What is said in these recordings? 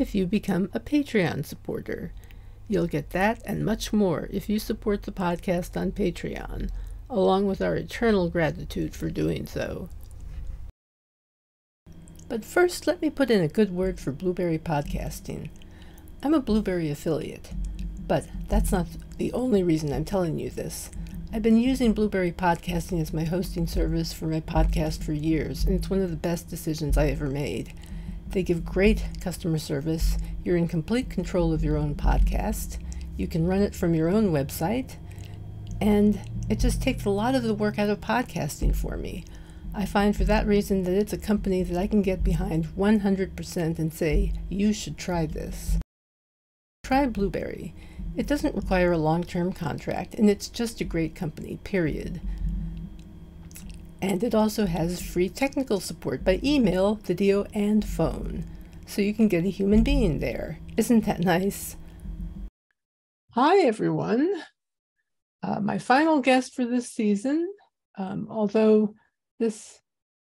if you become a Patreon supporter. You'll get that and much more if you support the podcast on Patreon, along with our eternal gratitude for doing so. But first, let me put in a good word for Blubrry Podcasting. I'm a Blubrry affiliate, but that's not the only reason I'm telling you this. I've been using Blubrry Podcasting as my hosting service for my podcast for years, and it's one of the best decisions I ever made. They give great customer service. You're in complete control of your own podcast. You can run it from your own website, and it just takes a lot of the work out of podcasting for me. I find for that reason that it's a company that I can get behind 100% and say, you should try this. Try Blubrry. It doesn't require a long term contract, and it's just a great company, period. And it also has free technical support by email, video, and phone. So you can get a human being there. Isn't that nice? Hi, everyone. Uh, my final guest for this season, um, although this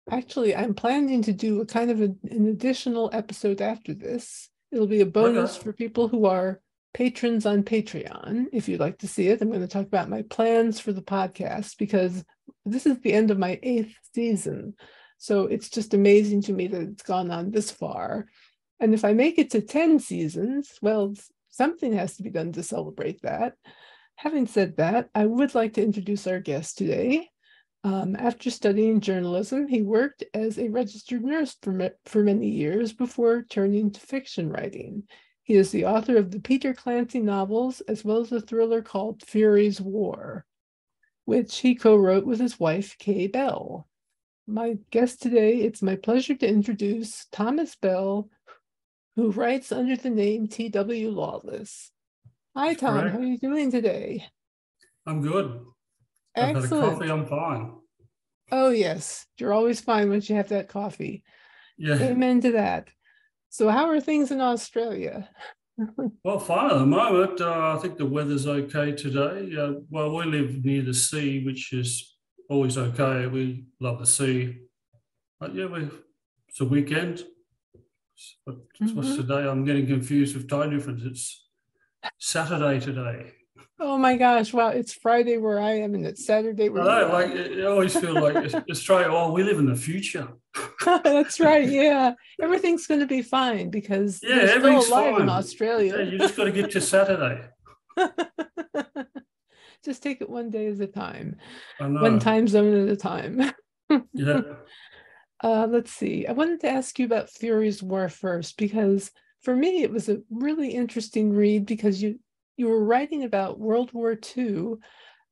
actually, I'm planning to do a kind of a, an additional episode after this. It'll be a bonus for people who are patrons on Patreon. If you'd like to see it, I'm going to talk about my plans for the podcast because this is the end of my eighth season. So it's just amazing to me that it's gone on this far. And if I make it to 10 seasons, well, something has to be done to celebrate that. Having said that, I would like to introduce our guest today. Um, after studying journalism, he worked as a registered nurse for, for many years before turning to fiction writing. He is the author of the Peter Clancy novels, as well as a thriller called Furey's War, which he co wrote with his wife, Kay Bell. My guest today, it's my pleasure to introduce Thomas Bell, who writes under the name T.W. Lawless. Hi, Tom. Correct. How are you doing today? I'm good. Excellent. I've had a coffee, I'm fine. Oh, yes. You're always fine once you have that coffee. Yeah. Amen to that. So, how are things in Australia? well, fine at the moment. Uh, I think the weather's okay today. Uh, well, we live near the sea, which is always okay. We love the sea. But yeah, we, it's a weekend. But mm-hmm. what's today? I'm getting confused with time difference. It's Saturday today. Oh my gosh! Well, it's Friday where I am, and it's Saturday where I know. Like it, always feel like Australia. Oh, we live in the future. That's right. Yeah, everything's going to be fine because yeah, everything's still alive fine. in Australia. Yeah, you just got to get to Saturday. just take it one day at a time, one time zone at a time. yeah. Uh, let's see. I wanted to ask you about Furey's War first because for me it was a really interesting read because you you were writing about World War II,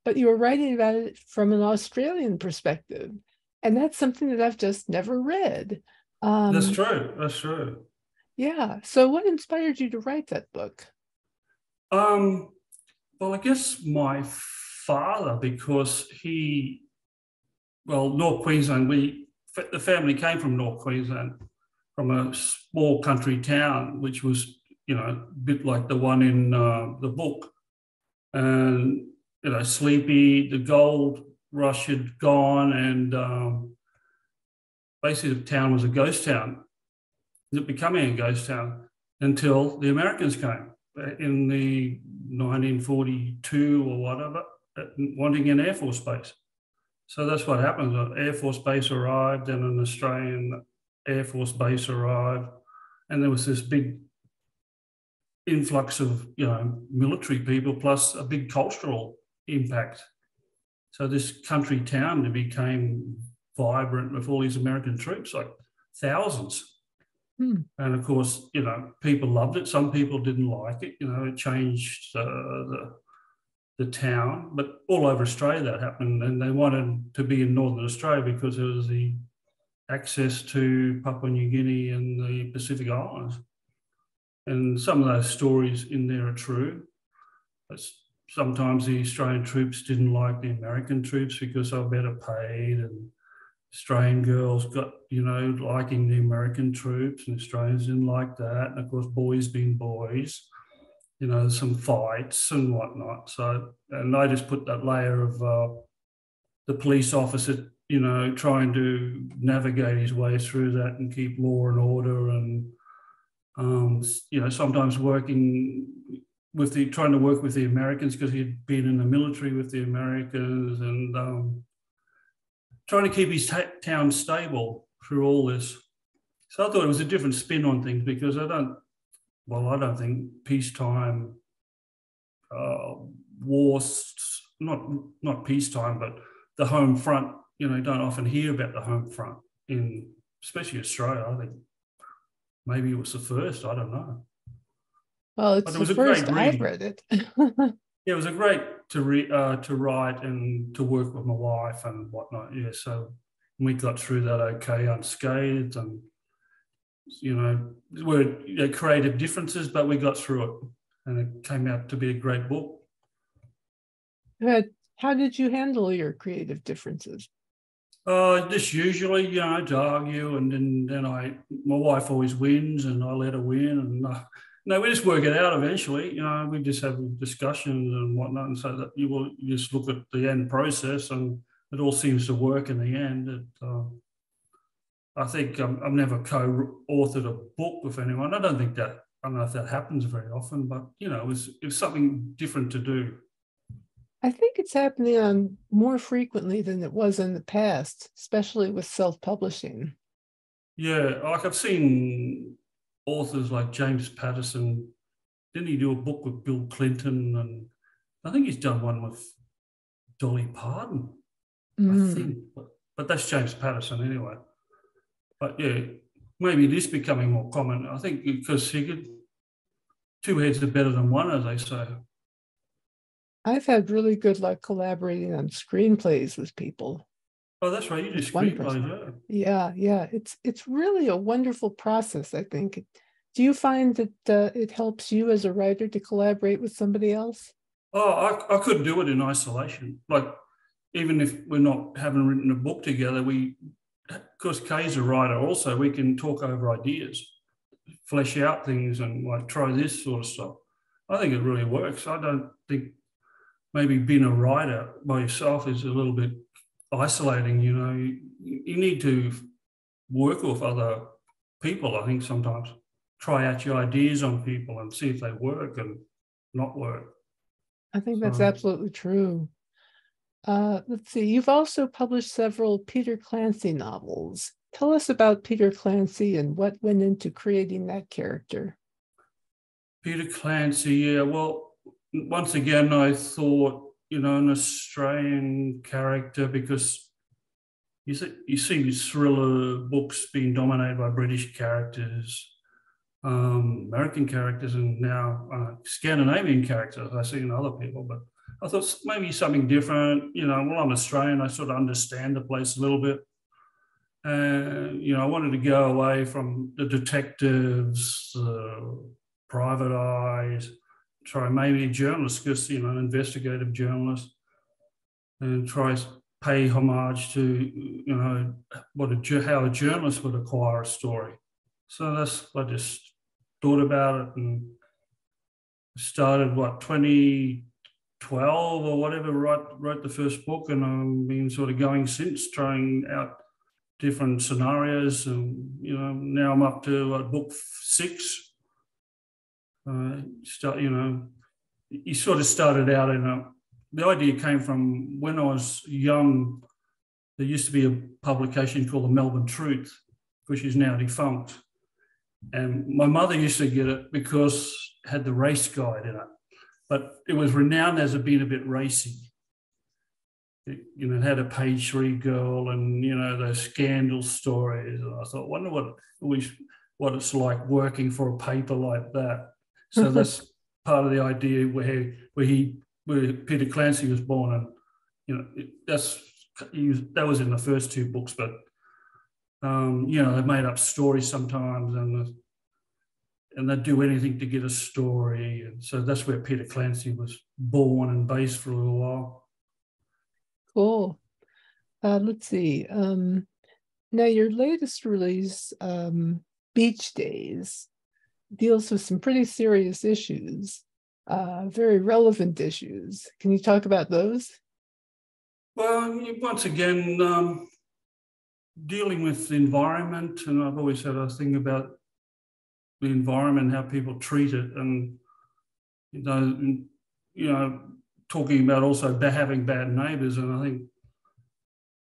but you were writing about it from an Australian perspective. And that's something that I've just never read. Um, that's true. That's true. Yeah. So, what inspired you to write that book? Um, well, I guess my father, because he, well, North Queensland, we, the family came from North Queensland, from a small country town, which was you know, a bit like the one in uh, the book. And, you know, Sleepy, the gold rush had gone, and um, basically the town was a ghost town. It becoming a ghost town until the Americans came in the 1942 or whatever, wanting an Air Force base. So that's what happened. An Air Force base arrived, and an Australian Air Force base arrived, and there was this big influx of you know military people plus a big cultural impact. So this country town became vibrant with all these American troops, like thousands. Hmm. And of course, you know, people loved it. Some people didn't like it. You know, it changed uh, the the town, but all over Australia that happened, and they wanted to be in Northern Australia because there was the access to Papua New Guinea and the Pacific Islands. and some of those stories in there are true. Sometimes the Australian troops didn't like the American troops because they were better paid, and Australian girls got, you know, liking the American troops, and Australians didn't like that. And of course, boys being boys, you know, some fights and whatnot. So, and I just put that layer of uh, the police officer, you know, trying to navigate his way through that and keep law and order and, um, you know, sometimes working with the trying to work with the Americans because he'd been in the military with the Americans and um, trying to keep his t- town stable through all this. So I thought it was a different spin on things because I don't, well, I don't think peacetime uh, wars, not not peacetime, but the home front. You know, you don't often hear about the home front in, especially Australia. I think maybe it was the first. I don't know. Well, it's the first I've read it. yeah, it was a great to read, uh, to write, and to work with my wife and whatnot. Yeah, so we got through that okay, unscathed, and you know, were you know, creative differences, but we got through it, and it came out to be a great book. But how did you handle your creative differences? Uh, just usually, you know, to argue, and then then I, my wife always wins, and I let her win, and. Uh, no, we just work it out eventually. You know, we just have discussions and whatnot, and so that you will you just look at the end process, and it all seems to work in the end. It, uh, I think um, I've never co-authored a book with anyone. I don't think that I don't know if that happens very often, but you know, it was, it was something different to do. I think it's happening on more frequently than it was in the past, especially with self-publishing. Yeah, like I've seen authors like James Patterson. Didn't he do a book with Bill Clinton? And I think he's done one with Dolly Parton, mm. I think. But, but that's James Patterson anyway. But yeah, maybe it is becoming more common. I think because he could, two heads are better than one, as they say. I've had really good luck collaborating on screenplays with people. Oh, that's right. You do screenplays, yeah. Yeah, yeah. It's it's really a wonderful process. I think. Do you find that uh, it helps you as a writer to collaborate with somebody else? Oh, I, I couldn't do it in isolation. Like, even if we're not having written a book together, we, because Kay's a writer also, we can talk over ideas, flesh out things, and like try this sort of stuff. I think it really works. I don't think maybe being a writer by yourself is a little bit isolating. You know, you, you need to work with other people. I think sometimes try out your ideas on people and see if they work and not work. I think that's so, absolutely true. Uh, let's see, you've also published several Peter Clancy novels. Tell us about Peter Clancy and what went into creating that character. Peter Clancy, yeah. Well, once again, I thought you know, an Australian character because you see, you see thriller books being dominated by British characters, um, American characters, and now uh, Scandinavian characters. I see in other people, but I thought maybe something different. You know, well, I'm Australian. I sort of understand the place a little bit. And, you know, I wanted to go away from the detectives, uh, private eyes, try maybe a journalist, because you know, an investigative journalist, and try pay homage to you know what a how a journalist would acquire a story. So that's I just thought about it and started what 2012 or whatever. Wrote wrote the first book, and I've been sort of going since, trying out different scenarios, and you know now I'm up to uh, book six uh, start, you know, he sort of started out in a, the idea came from when I was young. There used to be a publication called the Melbourne Truth, which is now defunct. And my mother used to get it because it had the race guide in it, but it was renowned as being a bit racy. It, you know, it had a page three girl and, you know, those scandal stories. And I thought, wonder what, what it's like working for a paper like that. So that's part of the idea where where he where Peter Clancy was born, and you know that's was, that was in the first two books, but um, you know they made up stories sometimes, and and they'd do anything to get a story. And so that's where Peter Clancy was born and based for a little while. Cool. Uh, let's see. Um, now, your latest release, um, Beach Days, deals with some pretty serious issues, uh, very relevant issues. Can you talk about those? Well, once again, um, dealing with the environment, and I've always had a thing about the environment, how people treat it, and you know, you know, talking about also having bad neighbours. And I think,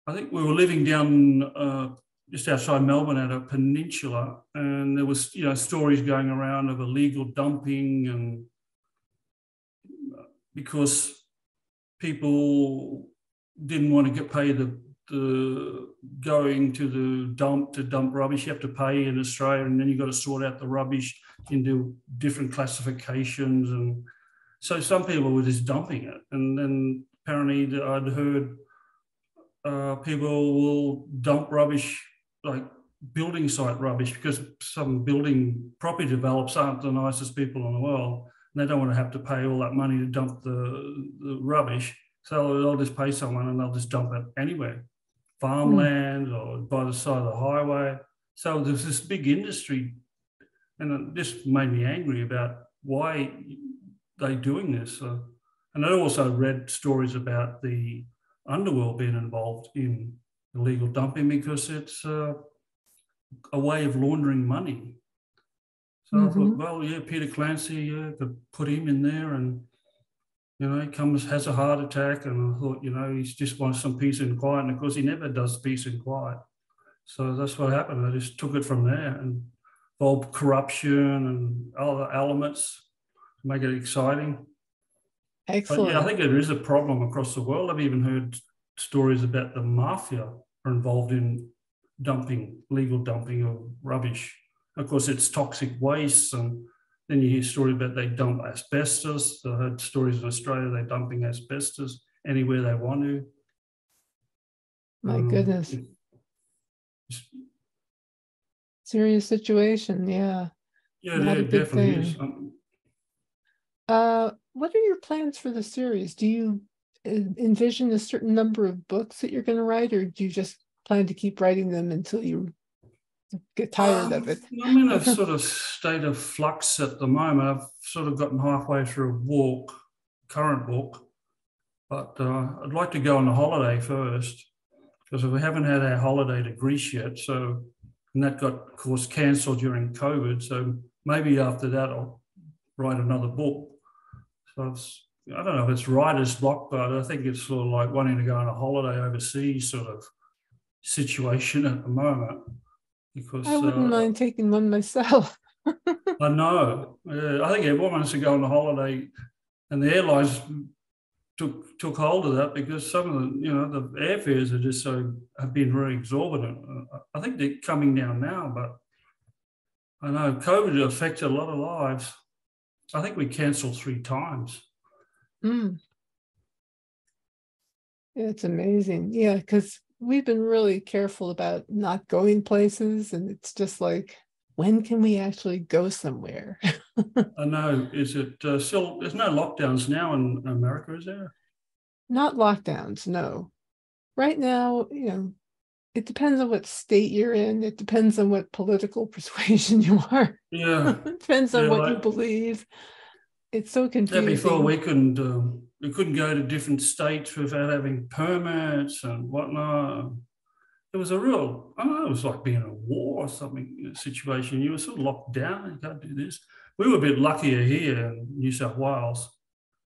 I think we were living down uh, just outside Melbourne at a peninsula, and there was you know stories going around of illegal dumping, and because people didn't want to get paid the, the going to the dump to dump rubbish. You have to pay in Australia, and then you've got to sort out the rubbish into different classifications. And so some people were just dumping it. And then apparently I'd heard uh, people will dump rubbish like building site rubbish because some building property developers aren't the nicest people in the world. And they don't want to have to pay all that money to dump the, the rubbish. So they'll just pay someone and they'll just dump it anywhere, farmland mm. or by the side of the highway. So there's this big industry, and this made me angry about why they doing this. Uh, and I also read stories about the underworld being involved in illegal dumping because it's uh, a way of laundering money. So mm-hmm. I thought, mm-hmm. well, yeah, Peter Clancy, yeah, could put him in there and you know, he comes, has a heart attack, and I thought, you know, he just wants some peace and quiet. And of course, he never does peace and quiet. So that's what happened. I just took it from there and involved corruption and other elements to make it exciting. Excellent. But yeah, I think there is a problem across the world. I've even heard stories about the mafia are involved in dumping, legal dumping of rubbish. Of course, it's toxic waste and then you hear stories about they dump asbestos. I heard stories in Australia they're dumping asbestos anywhere they want to. My um, goodness. Serious situation, yeah. Yeah, Not yeah, definitely um, uh, what are your plans for the series? Do you envision a certain number of books that you're going to write, or do you just plan to keep writing them until you get tired um, of it? I'm in a sort of state of flux at the moment. I've sort of gotten halfway through a walk, current book, but uh, I'd like to go on a holiday first because we haven't had our holiday to Greece yet. So, and that got, of course, cancelled during COVID. So maybe after that, I'll write another book. So it's, I don't know if it's writer's block, but I think it's sort of like wanting to go on a holiday overseas sort of situation at the moment because I wouldn't uh, mind taking one myself. I know. Uh, I think everyone wants to go on a holiday, and the airlines took took hold of that because some of the you know the airfares are just so have been very exorbitant. I think they're coming down now, but I know COVID affected a lot of lives. I think we cancelled three times. Mm. It's amazing. Yeah, because we've been really careful about not going places and it's just like when can we actually go somewhere? I know. Is it uh, still there's no lockdowns now in america is there? Not lockdowns no. Right now you know it depends on what state you're in. It depends on what political persuasion you are. Yeah. It depends on yeah, what like, you believe it's so confusing yeah, before we couldn't um, we couldn't go to different states without having permits and whatnot. It was a real, I don't know, it was like being in a war or something situation. You were sort of locked down, you can't do this. We were a bit luckier here in New South Wales.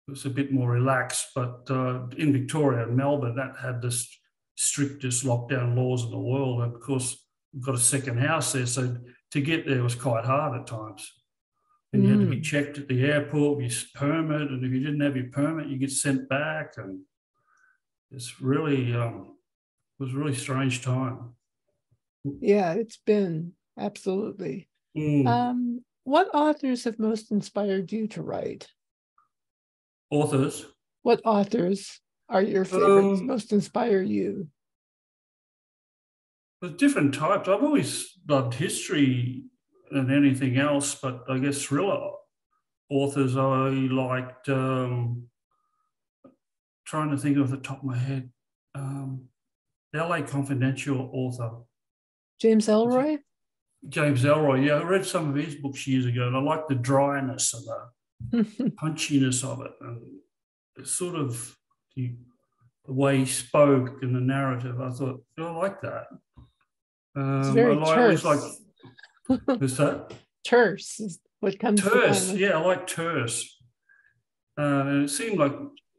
It was a bit more relaxed, but uh, in Victoria and Melbourne, that had the strictest lockdown laws in the world. And of course, we've got a second house there, so to get there was quite hard at times and you had to be mm. checked at the airport with your permit. And if you didn't have your permit, you get sent back. And it's really um, it was a really strange time. Yeah, it's been absolutely. Mm. Um, what authors have most inspired you to write? Authors. What authors are your favorites? Um, most inspire you? There's different types. I've always loved history than anything else. But I guess thriller authors I liked. Um, trying to think of the top of my head. Um, LA Confidential author James Ellroy. James Ellroy. Yeah, I read some of his books years ago, and I like the dryness and the punchiness of it, and sort of the, the, way he spoke and the narrative. I thought oh, I like that. Um, it's very I terse. like. Is that terse? Is what comes terse? Yeah, I like terse. Uh, and it seemed like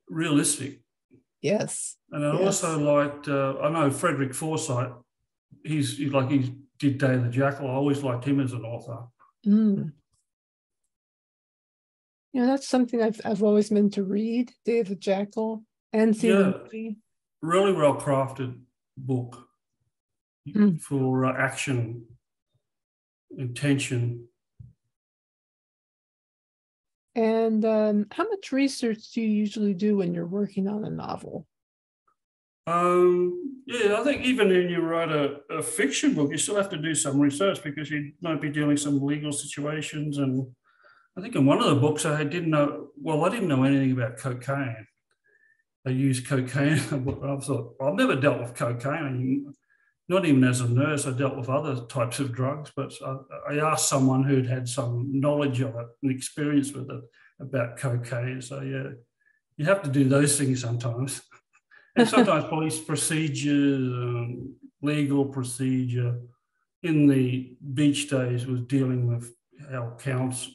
realistic. Yes. And I yes. also liked. Uh, I know Frederick Forsyth. He's, like he did Day of the Jackal. I always liked him as an author. Mm. You know, that's something I've I've always meant to read. Day of the Jackal and see yeah. Really well crafted book mm. for uh, action, intention. And um, how much research do you usually do when you're working on a novel? Um, yeah, I think even when you write a, a, fiction book, you still have to do some research because you might be dealing some legal situations. And I think in one of the books, I didn't know, well, I didn't know anything about cocaine. I used cocaine. I thought, I've never dealt with cocaine. Not even as a nurse, I dealt with other types of drugs, but I, I asked someone who'd had some knowledge of it and experience with it about cocaine. So, yeah, you have to do those things sometimes and sometimes police procedure, um, legal procedure in the beach days was dealing with how counts,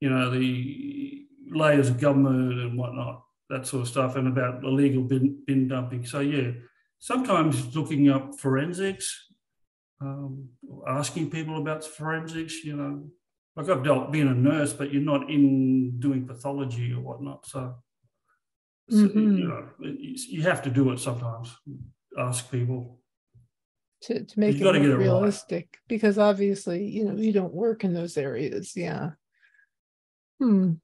you know, the layers of government and whatnot, that sort of stuff, and about illegal bin, bin dumping. So, yeah, sometimes looking up forensics, um, asking people about forensics, you know, like I've dealt being a nurse, but you're not in doing pathology or whatnot. So mm-hmm. you know, you have to do it sometimes. Ask people to, to make it, it realistic right. because obviously, you know, you don't work in those areas. Yeah. Hmm.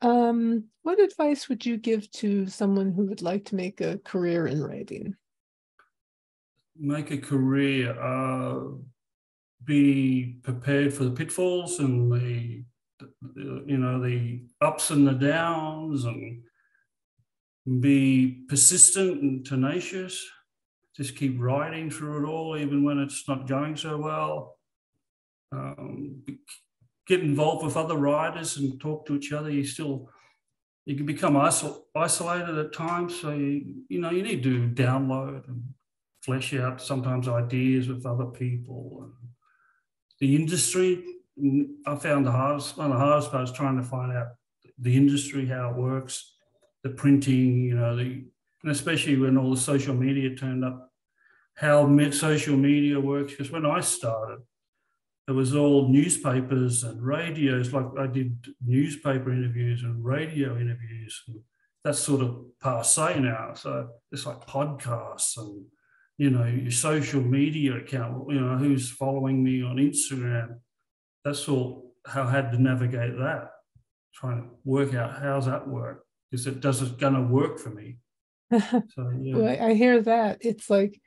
Um, what advice would you give to someone who would like to make a career in writing? Make a career, uh, be prepared for the pitfalls and the, you know, the ups and the downs and be persistent and tenacious. Just keep riding through it all, even when it's not going so well. Um, get involved with other riders and talk to each other. You still you can become isol- isolated at times, so you, you know you need to download and flesh out sometimes ideas with other people. And the industry, I found the hardest one of the hardest part is trying to find out the industry how it works the printing, you know, the and especially when all the social media turned up, how social media works. Because when I started, it was all newspapers and radios. Like I did newspaper interviews and radio interviews. And that's sort of passe now. So it's like podcasts and you know your social media account. You know who's following me on Instagram. That's all how I had to navigate that. Trying to work out how's that work is it does it gonna work for me? So yeah. well, I hear that. It's like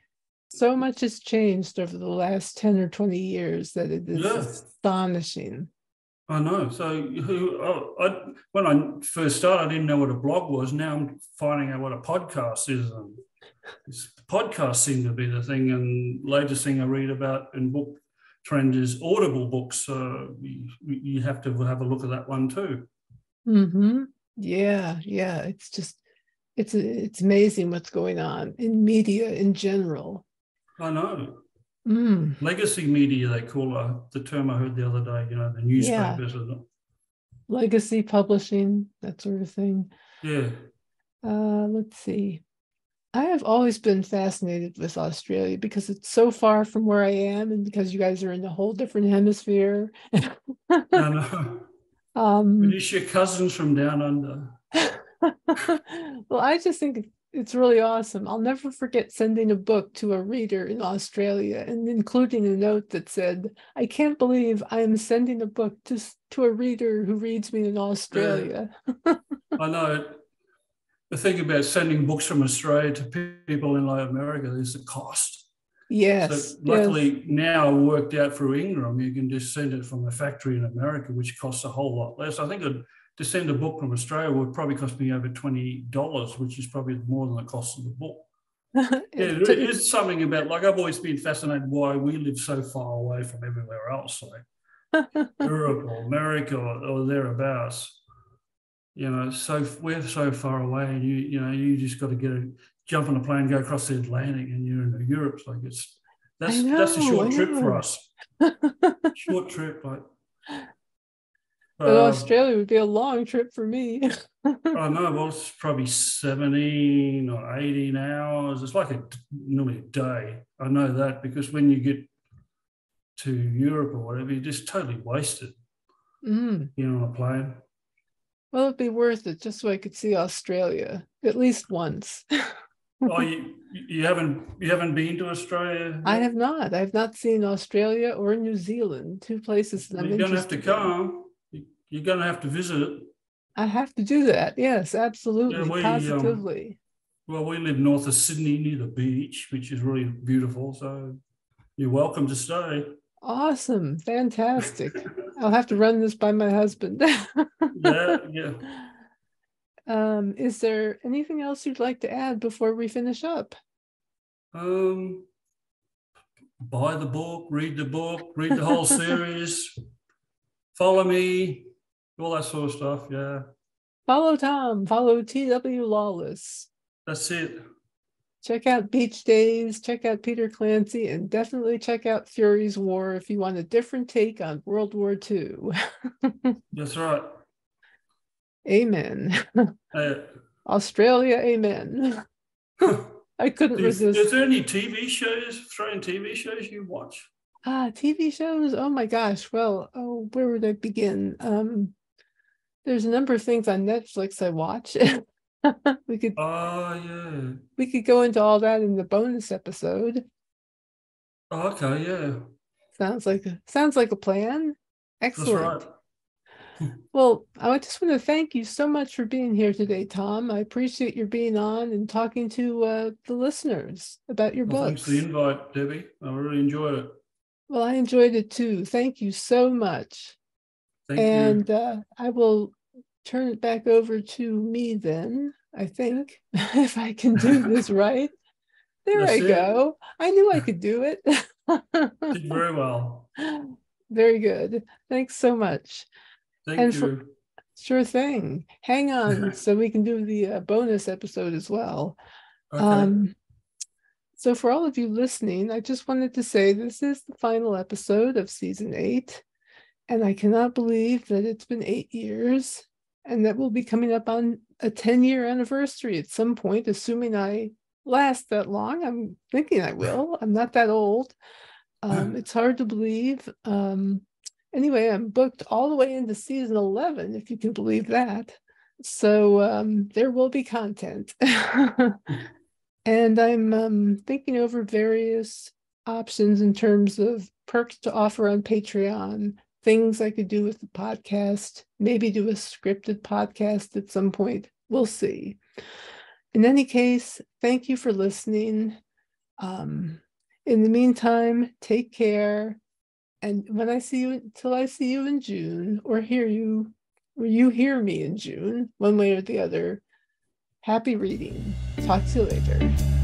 so much has changed over the last 10 or 20 years that it is yeah. astonishing. I know. So who oh, I, when I first started, I didn't know what a blog was. Now I'm finding out what a podcast is. And podcasts seem to be the thing. And latest thing I read about in book trend is audible books. So you, you have to have a look at that one too. Mm-hmm. Yeah, yeah. It's just it's it's amazing what's going on in media in general. I know. Mm. Legacy media, they call it, the term I heard the other day, you know, the newspapers. Yeah. Legacy publishing, that sort of thing. Yeah. Uh, let's see. I have always been fascinated with Australia because it's so far from where I am and because you guys are in a whole different hemisphere. I know. Um, it's your cousins from down under. well, I just think it's really awesome. I'll never forget sending a book to a reader in Australia and including a note that said, I can't believe I am sending a book to, to a reader who reads me in Australia. Yeah. I know. The thing about sending books from Australia to people in Latin America is the cost. Yes. So luckily yes. now worked out through Ingram, you can just send it from a factory in America, which costs a whole lot less. I think a, to send a book from Australia would probably cost me over twenty dollars, which is probably more than the cost of the book. yeah, it is something about like I've always been fascinated why we live so far away from everywhere else, like Europe or America or, or thereabouts. You know, so we're so far away, and you you know you just got to get a jump on a plane, go across the Atlantic, and you're in Europe. It's like it's that's know, that's a short trip for us. short trip, like. But um, Australia would be a long trip for me. I know. Well, it's probably seventeen or eighteen hours. It's like a nearly a day. I know that because when you get to Europe or whatever, you're just totally wasted. Mm. You know, on a plane. Well, it'd be worth it just so I could see Australia at least once. oh, you, you haven't you haven't been to Australia? I have not. I have not seen Australia or New Zealand, two places that well, I'm You're gonna have to come. You're gonna have to visit it. I have to do that. Yes, absolutely, Yeah, we, um, positively. Well, we live north of Sydney near the beach, which is really beautiful. So you're welcome to stay. Awesome, fantastic. I'll have to run this by my husband. Yeah, yeah. Um, is there anything else you'd like to add before we finish up? Um, buy the book, read the book, read the whole series, follow me, all that sort of stuff. Yeah, Follow Tom, follow TW Lawless. that's it. Check out Beach Days, check out Peter Clancy, and definitely check out Furey's War if you want a different take on World War II. That's right. amen. Uh, Australia, amen. I couldn't is, resist. is there any TV shows, Australian TV shows you watch? Ah, TV shows. Oh my gosh. Well, oh, where would I begin? Um, there's a number of things on Netflix I watch. we could Oh, yeah. we could go into all that in the bonus episode. Oh, okay, yeah. Sounds like a sounds like a plan. Excellent. right. Well, I just want to thank you so much for being here today, Tom. I appreciate your being on and talking to uh, the listeners about your Well, thanks for the invite, Debbi. I really enjoyed it. Well, I enjoyed it too. Thank you so much. Thank and you. uh, I will turn it back over to me then, I think, if I can do this right. There That's I it. go. I knew I could do it. Did very well. Very good. Thanks so much. Thank And you. for- Sure thing. Hang on so we can do the uh, bonus episode as well. okay. Um, so, for all of you listening, I just wanted to say this is the final episode of season eight. And I cannot believe that it's been eight years and that we'll be coming up on a 10 year anniversary at some point, assuming I last that long. I'm thinking I will. I'm not that old. Um, it's hard to believe. Um, anyway, I'm booked all the way into season 11, if you can believe that. So um, there will be content. and I'm um, thinking over various options in terms of perks to offer on Patreon, things I could do with the podcast, maybe do a scripted podcast at some point. We'll see. In any case, thank you for listening. Um, in the meantime, take care. And when I see you, till I see you in June, or hear you, or you hear me in June, one way or the other, happy reading. Talk to you later.